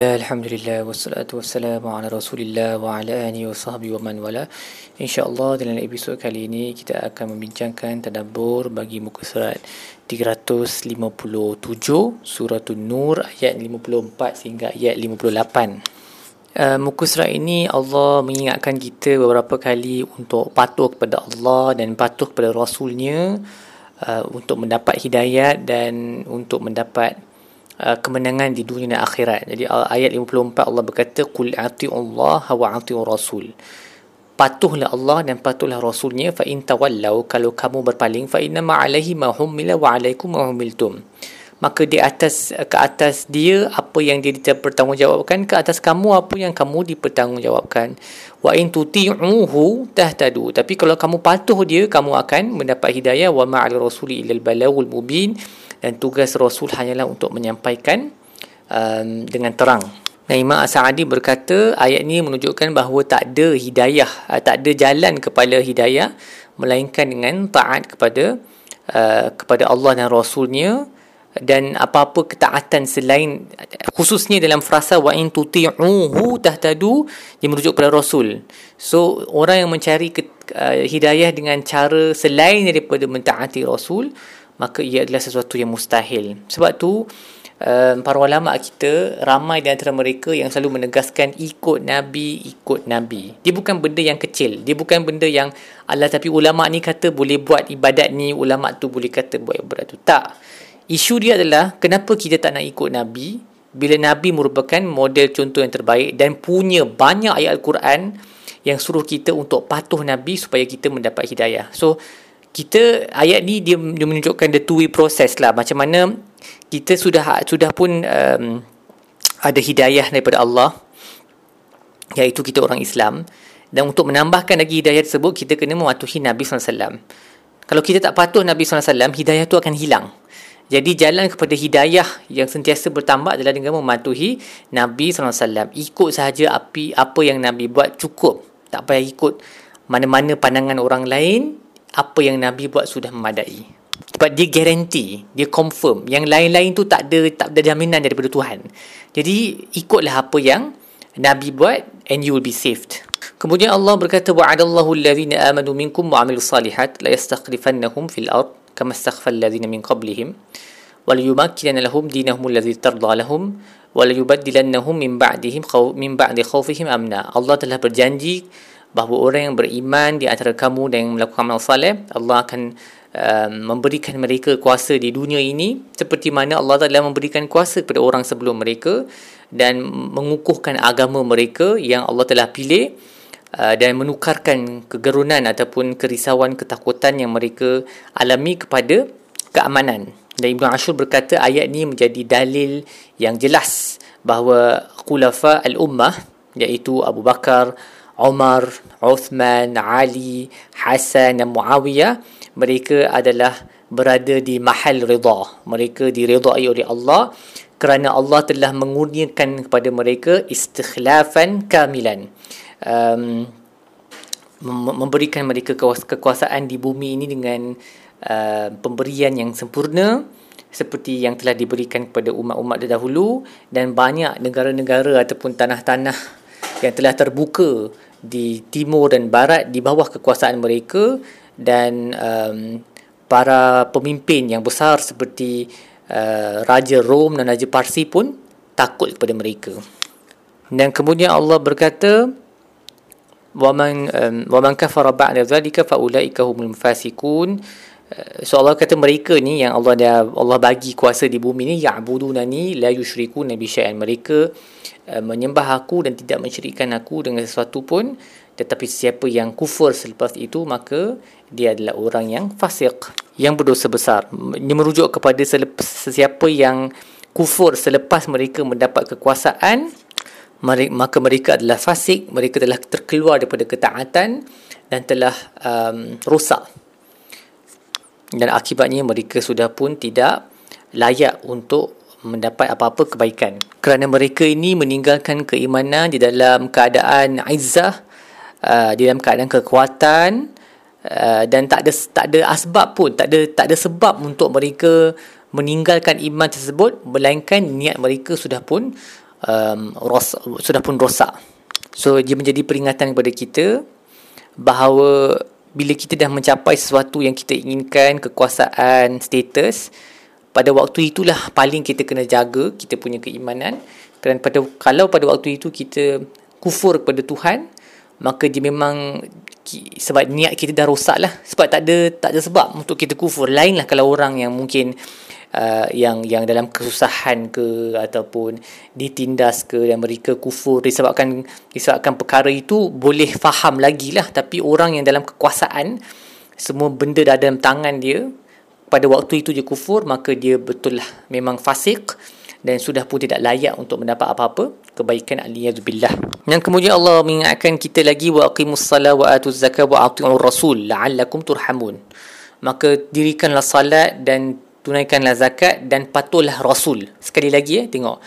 Alhamdulillah wassalatu wassalamu ala Rasulillah wa ala alihi wa sahbihi wa man wala. Insya-Allah dalam episod kali ini kita akan membincangkan tadabbur bagi muka surat 357 surah An-Nur ayat 54 sehingga ayat 58. Uh, muka surat ini Allah mengingatkan kita beberapa kali untuk patuh kepada Allah dan patuh kepada Rasulnya uh, untuk mendapat hidayat dan untuk mendapat Uh, kemenangan di dunia dan akhirat. Jadi ayat 54 Allah berkata qul Allah wa ati'ur rasul. Patuhlah Allah dan patuhlah rasulnya fa in tawallau kalau kamu berpaling fa inna ma alaihi ma humila wa alaikum ma humiltum. Maka di atas ke atas dia apa yang dia dipertanggungjawabkan ke atas kamu apa yang kamu dipertanggungjawabkan. Wa in tuti'uhu tahtadu. Tapi kalau kamu patuh dia kamu akan mendapat hidayah wa ma al rasuli illa al balagul mubin dan tugas Rasul hanyalah untuk menyampaikan um, dengan terang. Dan Imam As-Sa'adi berkata ayat ini menunjukkan bahawa tak ada hidayah, uh, tak ada jalan kepada hidayah melainkan dengan taat kepada uh, kepada Allah dan Rasulnya dan apa-apa ketaatan selain khususnya dalam frasa wa in tuti'uhu tahtadu dia merujuk kepada rasul so orang yang mencari ke, uh, hidayah dengan cara selain daripada mentaati rasul maka ia adalah sesuatu yang mustahil. Sebab tu um, para ulama kita ramai di antara mereka yang selalu menegaskan ikut nabi, ikut nabi. Dia bukan benda yang kecil. Dia bukan benda yang Allah tapi ulama ni kata boleh buat ibadat ni, ulama tu boleh kata buat ibadat tu. Tak. Isu dia adalah kenapa kita tak nak ikut nabi bila nabi merupakan model contoh yang terbaik dan punya banyak ayat al-Quran yang suruh kita untuk patuh nabi supaya kita mendapat hidayah. So kita ayat ni dia, dia menunjukkan the two way process lah. Macam mana kita sudah sudah pun um, ada hidayah daripada Allah iaitu kita orang Islam. Dan untuk menambahkan lagi hidayah tersebut kita kena mematuhi Nabi SAW kalau kita tak patuh Nabi SAW hidayah tu akan hilang. Jadi jalan kepada hidayah yang sentiasa bertambah adalah dengan mematuhi Nabi SAW ikut sahaja api apa yang Nabi buat cukup. Tak payah ikut mana-mana pandangan orang lain apa yang Nabi buat sudah memadai. Sebab dia garanti, dia confirm. Yang lain-lain tu tak ada tak ada jaminan daripada Tuhan. Jadi ikutlah apa yang Nabi buat and you will be saved. Kemudian Allah berkata wa'adallahu alladhina amanu minkum wa 'amilus salihat la yastakhlifannahum fil ard kama istakhlafal ladzina min qablihim wa liyumakkinanna lahum dinahum alladhi tarda lahum wa liyubaddilannahum min ba'dihim khaw min ba'di khawfihim amna. Allah telah berjanji bahawa orang yang beriman di antara kamu dan yang melakukan amal saleh Allah akan um, memberikan mereka kuasa di dunia ini. Seperti mana Allah telah memberikan kuasa kepada orang sebelum mereka dan mengukuhkan agama mereka yang Allah telah pilih uh, dan menukarkan kegerunan ataupun kerisauan ketakutan yang mereka alami kepada keamanan. Dan Ibn Ashur berkata ayat ini menjadi dalil yang jelas bahawa khulafa al-ummah iaitu Abu Bakar, Umar, Uthman, Ali, Hasan dan Muawiyah mereka adalah berada di mahal rida. Mereka diridai oleh Allah kerana Allah telah mengurniakan kepada mereka istikhlafan kamilan. Um, memberikan mereka kekuasaan di bumi ini dengan uh, pemberian yang sempurna seperti yang telah diberikan kepada umat-umat dahulu dan banyak negara-negara ataupun tanah-tanah yang telah terbuka di timur dan barat di bawah kekuasaan mereka dan um, para pemimpin yang besar seperti uh, raja Rom dan raja Parsi pun takut kepada mereka. Dan kemudian Allah berkata waman um, wa man kafara ba'da humul fasiqun So Allah kata mereka ni yang Allah dah Allah bagi kuasa di bumi ni ya'budunani la yushrikuna bi syai'an. Mereka Eh, menyembah aku dan tidak mensyirikkan aku dengan sesuatu pun. Tetapi siapa yang kufur selepas itu maka dia adalah orang yang fasik yang berdosa besar. Ini merujuk kepada sesiapa yang kufur selepas mereka mendapat kekuasaan maka mereka adalah fasik. Mereka telah terkeluar daripada ketaatan dan telah um, rosak dan akibatnya mereka sudah pun tidak layak untuk mendapat apa-apa kebaikan. Kerana mereka ini meninggalkan keimanan di dalam keadaan izzah, uh, di dalam keadaan kekuatan uh, dan tak ada tak ada asbab pun, tak ada tak ada sebab untuk mereka meninggalkan iman tersebut melainkan niat mereka sudah pun um, ros, sudah pun rosak. So dia menjadi peringatan kepada kita bahawa bila kita dah mencapai sesuatu yang kita inginkan, kekuasaan, status, pada waktu itulah paling kita kena jaga kita punya keimanan. Kerana pada kalau pada waktu itu kita kufur kepada Tuhan, maka dia memang sebab niat kita dah rosak lah. Sebab tak ada tak ada sebab untuk kita kufur. Lainlah kalau orang yang mungkin uh, yang yang dalam kesusahan ke ataupun ditindas ke dan mereka kufur disebabkan disebabkan perkara itu boleh faham lagi lah tapi orang yang dalam kekuasaan semua benda dah dalam tangan dia pada waktu itu dia kufur maka dia betul lah memang fasik dan sudah pun tidak layak untuk mendapat apa-apa kebaikan aliyazubillah. Dan kemudian Allah mengingatkan kita lagi wa aqimus salat wa atuz zakat wa atiur rasul la'allakum turhamun. Maka dirikanlah salat dan tunaikanlah zakat dan patuhlah rasul. Sekali lagi ya tengok.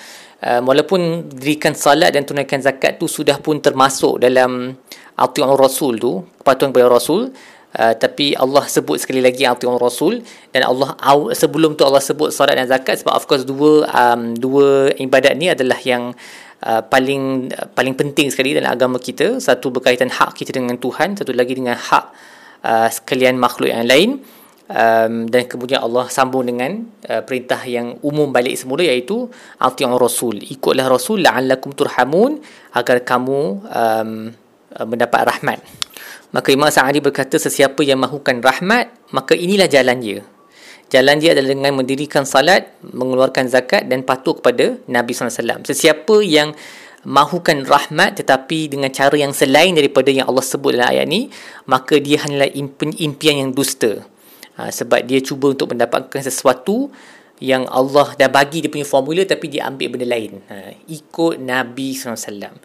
Uh, walaupun dirikan salat dan tunaikan zakat tu sudah pun termasuk dalam ati'ur rasul tu kepatuhan kepada rasul uh, tapi Allah sebut sekali lagi ati'ur rasul dan Allah sebelum tu Allah sebut salat dan zakat sebab of course dua um, dua ibadat ni adalah yang Uh, paling uh, paling penting sekali dalam agama kita. Satu berkaitan hak kita dengan Tuhan satu lagi dengan hak uh, sekalian makhluk yang lain um, dan kemudian Allah sambung dengan uh, perintah yang umum balik semula iaitu ati'ur rasul. Ikutlah rasul la'allakum turhamun agar kamu um, uh, mendapat rahmat. Maka Imam Sa'adi berkata sesiapa yang mahukan rahmat maka inilah jalan dia. Jalan dia adalah dengan mendirikan salat mengeluarkan zakat dan patuh kepada Nabi SAW sesiapa yang mahukan rahmat tetapi dengan cara yang selain daripada yang Allah sebut dalam ayat ni maka dia hanyalah impian yang dusta ha, sebab dia cuba untuk mendapatkan sesuatu yang Allah dah bagi dia punya formula tapi dia ambil benda lain. Ha, ikut Nabi SAW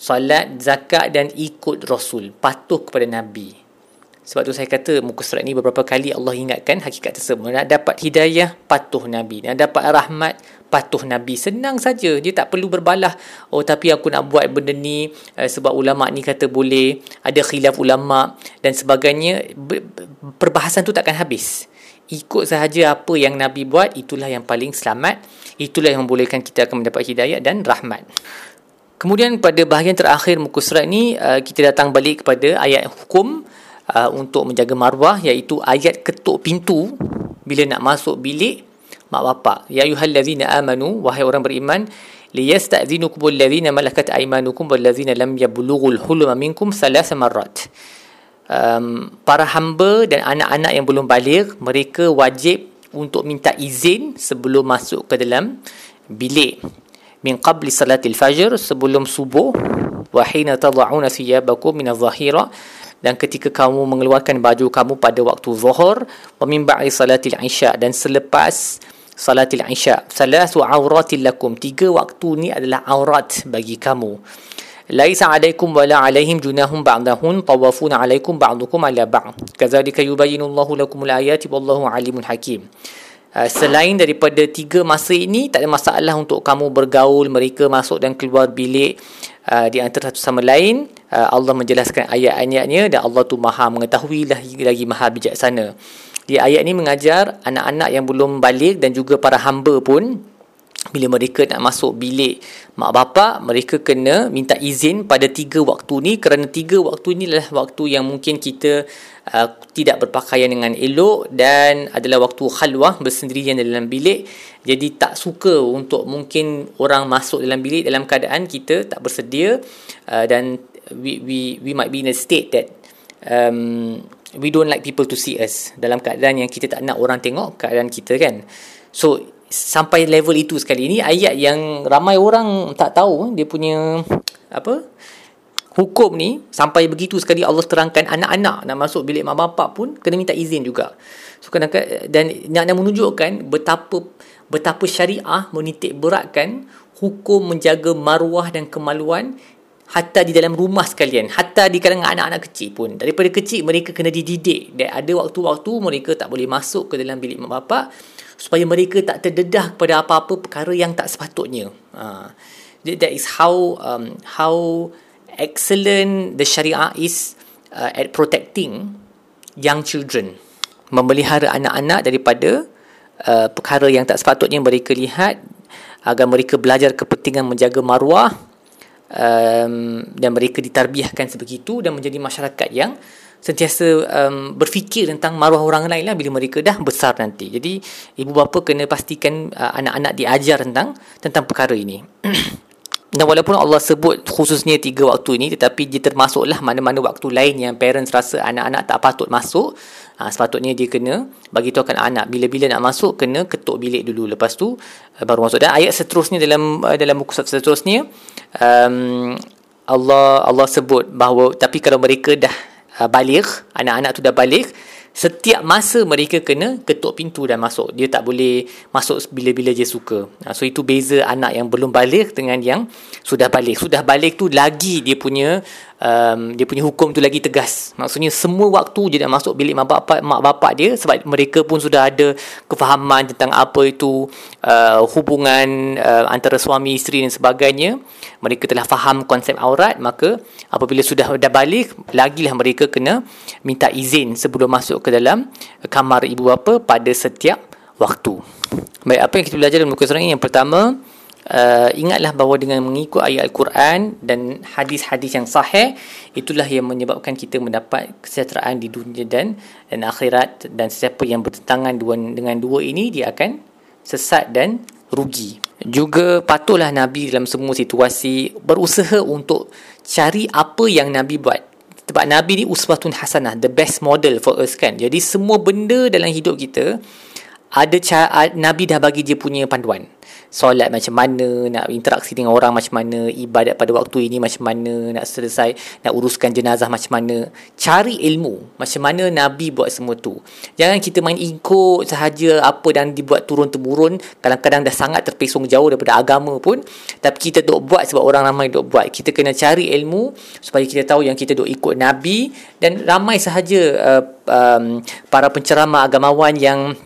salat, zakat dan ikut Rasul. Patuh kepada Nabi sebab tu saya kata muka surat ni beberapa kali Allah ingatkan hakikat tersebut. Nak dapat hidayah patuh Nabi. Nak dapat rahmat patuh Nabi. Senang saja. Dia tak perlu berbalah oh tapi aku nak buat benda ni uh, sebab ulama ni kata boleh ada khilaf ulama dan sebagainya. Perbahasan tu takkan habis. Ikut sahaja apa yang Nabi buat itulah yang paling selamat. Itulah yang membolehkan kita akan mendapat hidayah dan rahmat. Kemudian pada bahagian terakhir muka surat ni uh, kita datang balik kepada ayat hukum uh, untuk menjaga marwah iaitu ayat ketuk pintu. Bila nak masuk bilik mak bapak ya ayyuhallazina amanu wahai orang beriman liyasta'zinukum allazina malakat aymanukum wallazina lam yablughul hulma minkum thalath marrat. Um, para hamba dan anak-anak yang belum balik mereka wajib untuk minta izin sebelum masuk ke dalam bilik. Min qabli salatil fajr sebelum subuh. Wa hina tad'una thiyabakum min adh-dhahira dan ketika kamu mengeluarkan baju kamu pada waktu zuhur ba'di salatil isya dan selepas salatil isya salasu auratil lakum. Tiga waktu ni adalah aurat bagi kamu. Laisa alaikum wala alaihim junahum ba'dahun tawafuna alaikum ba'dukum ala ba'd. Kadzalika yubayyinu Allahu lakum alayati wallahu alimun hakim Uh, selain daripada tiga masa ini tak ada masalah untuk kamu bergaul mereka masuk dan keluar bilik uh, di antara satu sama lain uh, Allah menjelaskan ayat-ayatnya dan Allah tu maha mengetahui lagi, lagi maha bijaksana. Di ayat ini mengajar anak-anak yang belum balik dan juga para hamba pun bila mereka nak masuk bilik mak bapak mereka kena minta izin pada tiga waktu ni kerana tiga waktu ni adalah waktu yang mungkin kita uh, tidak berpakaian dengan elok dan adalah waktu khalwah bersendirian dalam bilik. Jadi tak suka untuk mungkin orang masuk dalam bilik dalam keadaan kita tak bersedia uh, dan we we we might be in a state that um, we don't like people to see us dalam keadaan yang kita tak nak orang tengok keadaan kita kan? So sampai level itu sekali. Ini ayat yang ramai orang tak tahu dia punya apa hukum ni sampai begitu sekali Allah terangkan anak-anak nak masuk bilik mak bapak pun kena minta izin juga. So kena dan nak, nak menunjukkan betapa betapa syariah menitik beratkan hukum menjaga maruah dan kemaluan hatta di dalam rumah sekalian hatta di kalangan anak-anak kecil pun. Daripada kecil mereka kena dididik. Dan ada waktu-waktu mereka tak boleh masuk ke dalam bilik mak bapak supaya mereka tak terdedah kepada apa-apa perkara yang tak sepatutnya. Uh, that is how um, how excellent the syariah is uh, at protecting young children. Memelihara anak-anak daripada uh, perkara yang tak sepatutnya mereka lihat agar mereka belajar kepentingan menjaga maruah um, dan mereka ditarbiahkan sebegitu dan menjadi masyarakat yang sentiasa um, berfikir tentang maruah orang lain lah bila mereka dah besar nanti. Jadi ibu bapa kena pastikan uh, anak-anak diajar tentang tentang perkara ini. Dan walaupun Allah sebut khususnya tiga waktu ini tetapi dia termasuklah mana-mana waktu lain yang parents rasa anak-anak tak patut masuk ha, sepatutnya dia kena bagi tahu anak bila-bila nak masuk kena ketuk bilik dulu lepas tu uh, baru masuk dan ayat seterusnya dalam uh, dalam buku seterusnya um, Allah Allah sebut bahawa tapi kalau mereka dah uh, balik anak-anak tu dah balik setiap masa mereka kena ketuk pintu dan masuk. Dia tak boleh masuk bila-bila dia suka. Ha, so itu beza anak yang belum balik dengan yang sudah balik. Sudah balik tu lagi dia punya um, dia punya hukum tu lagi tegas maksudnya semua waktu dia nak masuk bilik mak bapak mak bapak dia sebab mereka pun sudah ada kefahaman tentang apa itu uh, hubungan uh, antara suami isteri dan sebagainya mereka telah faham konsep aurat maka apabila sudah dah balik lagilah mereka kena minta izin sebelum masuk ke dalam kamar ibu bapa pada setiap waktu. Baik, apa yang kita belajar dalam muka surat ini? Yang pertama, uh, ingatlah bahawa dengan mengikut ayat Al-Quran dan hadis-hadis yang sahih, itulah yang menyebabkan kita mendapat kesejahteraan di dunia dan dan akhirat dan sesiapa yang bertentangan dua, dengan dua ini, dia akan sesat dan rugi. Juga patutlah Nabi dalam semua situasi berusaha untuk cari apa yang Nabi buat sebab Nabi ni uswatun hasanah, the best model for us kan. Jadi semua benda dalam hidup kita ada Nabi dah bagi dia punya panduan solat macam mana, nak interaksi dengan orang macam mana, ibadat pada waktu ini macam mana, nak selesai, nak uruskan jenazah macam mana. Cari ilmu macam mana Nabi buat semua tu. Jangan kita main ikut sahaja apa yang dibuat turun-temurun, kadang-kadang dah sangat terpesong jauh daripada agama pun, tapi kita duk buat sebab orang ramai duk buat. Kita kena cari ilmu supaya kita tahu yang kita duk ikut Nabi dan ramai sahaja uh, um, para penceramah agamawan yang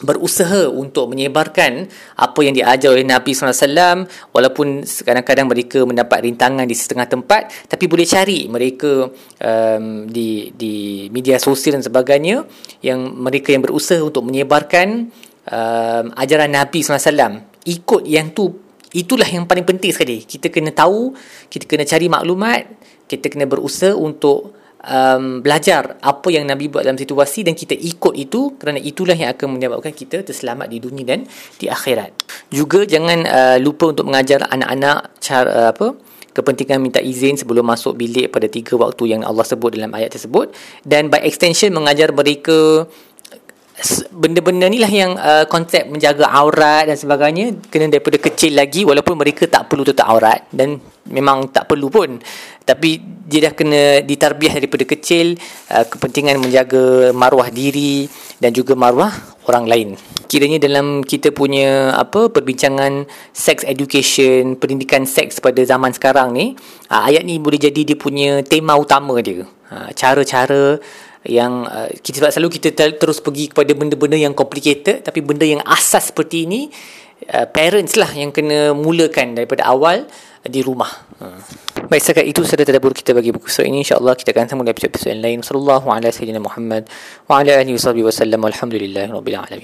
berusaha untuk menyebarkan apa yang diajar oleh Nabi SAW walaupun kadang-kadang mereka mendapat rintangan di setengah tempat tapi boleh cari mereka um, di di media sosial dan sebagainya yang mereka yang berusaha untuk menyebarkan um, ajaran Nabi SAW ikut yang tu itulah yang paling penting sekali. Kita kena tahu kita kena cari maklumat kita kena berusaha untuk um, belajar apa yang Nabi buat dalam situasi dan kita ikut itu kerana itulah yang akan menyebabkan kita terselamat di dunia dan di akhirat. Juga jangan uh, lupa untuk mengajar anak-anak cara uh, apa kepentingan minta izin sebelum masuk bilik pada tiga waktu yang Allah sebut dalam ayat tersebut dan by extension mengajar mereka benda-benda ni lah yang uh, konsep menjaga aurat dan sebagainya. Kena daripada kecil lagi walaupun mereka tak perlu tutup aurat dan memang tak perlu pun. Tapi dia dah kena ditarbiah daripada kecil uh, kepentingan menjaga maruah diri dan juga maruah orang lain. Kiranya dalam kita punya apa perbincangan sex education pendidikan seks pada zaman sekarang ni uh, ayat ni boleh jadi dia punya tema utama dia. Uh, cara-cara yang uh, kita selalu kita terus pergi kepada benda-benda yang complicated tapi benda yang asas seperti ini uh, parents lah yang kena mulakan daripada awal uh, di rumah. Uh. Baik setakat itu sudah tadabbur kita bagi buku surat ini insyaallah kita akan sambung episod-episod lain. Sallallahu alaihi wasallam Muhammad wa ala alihi alamin.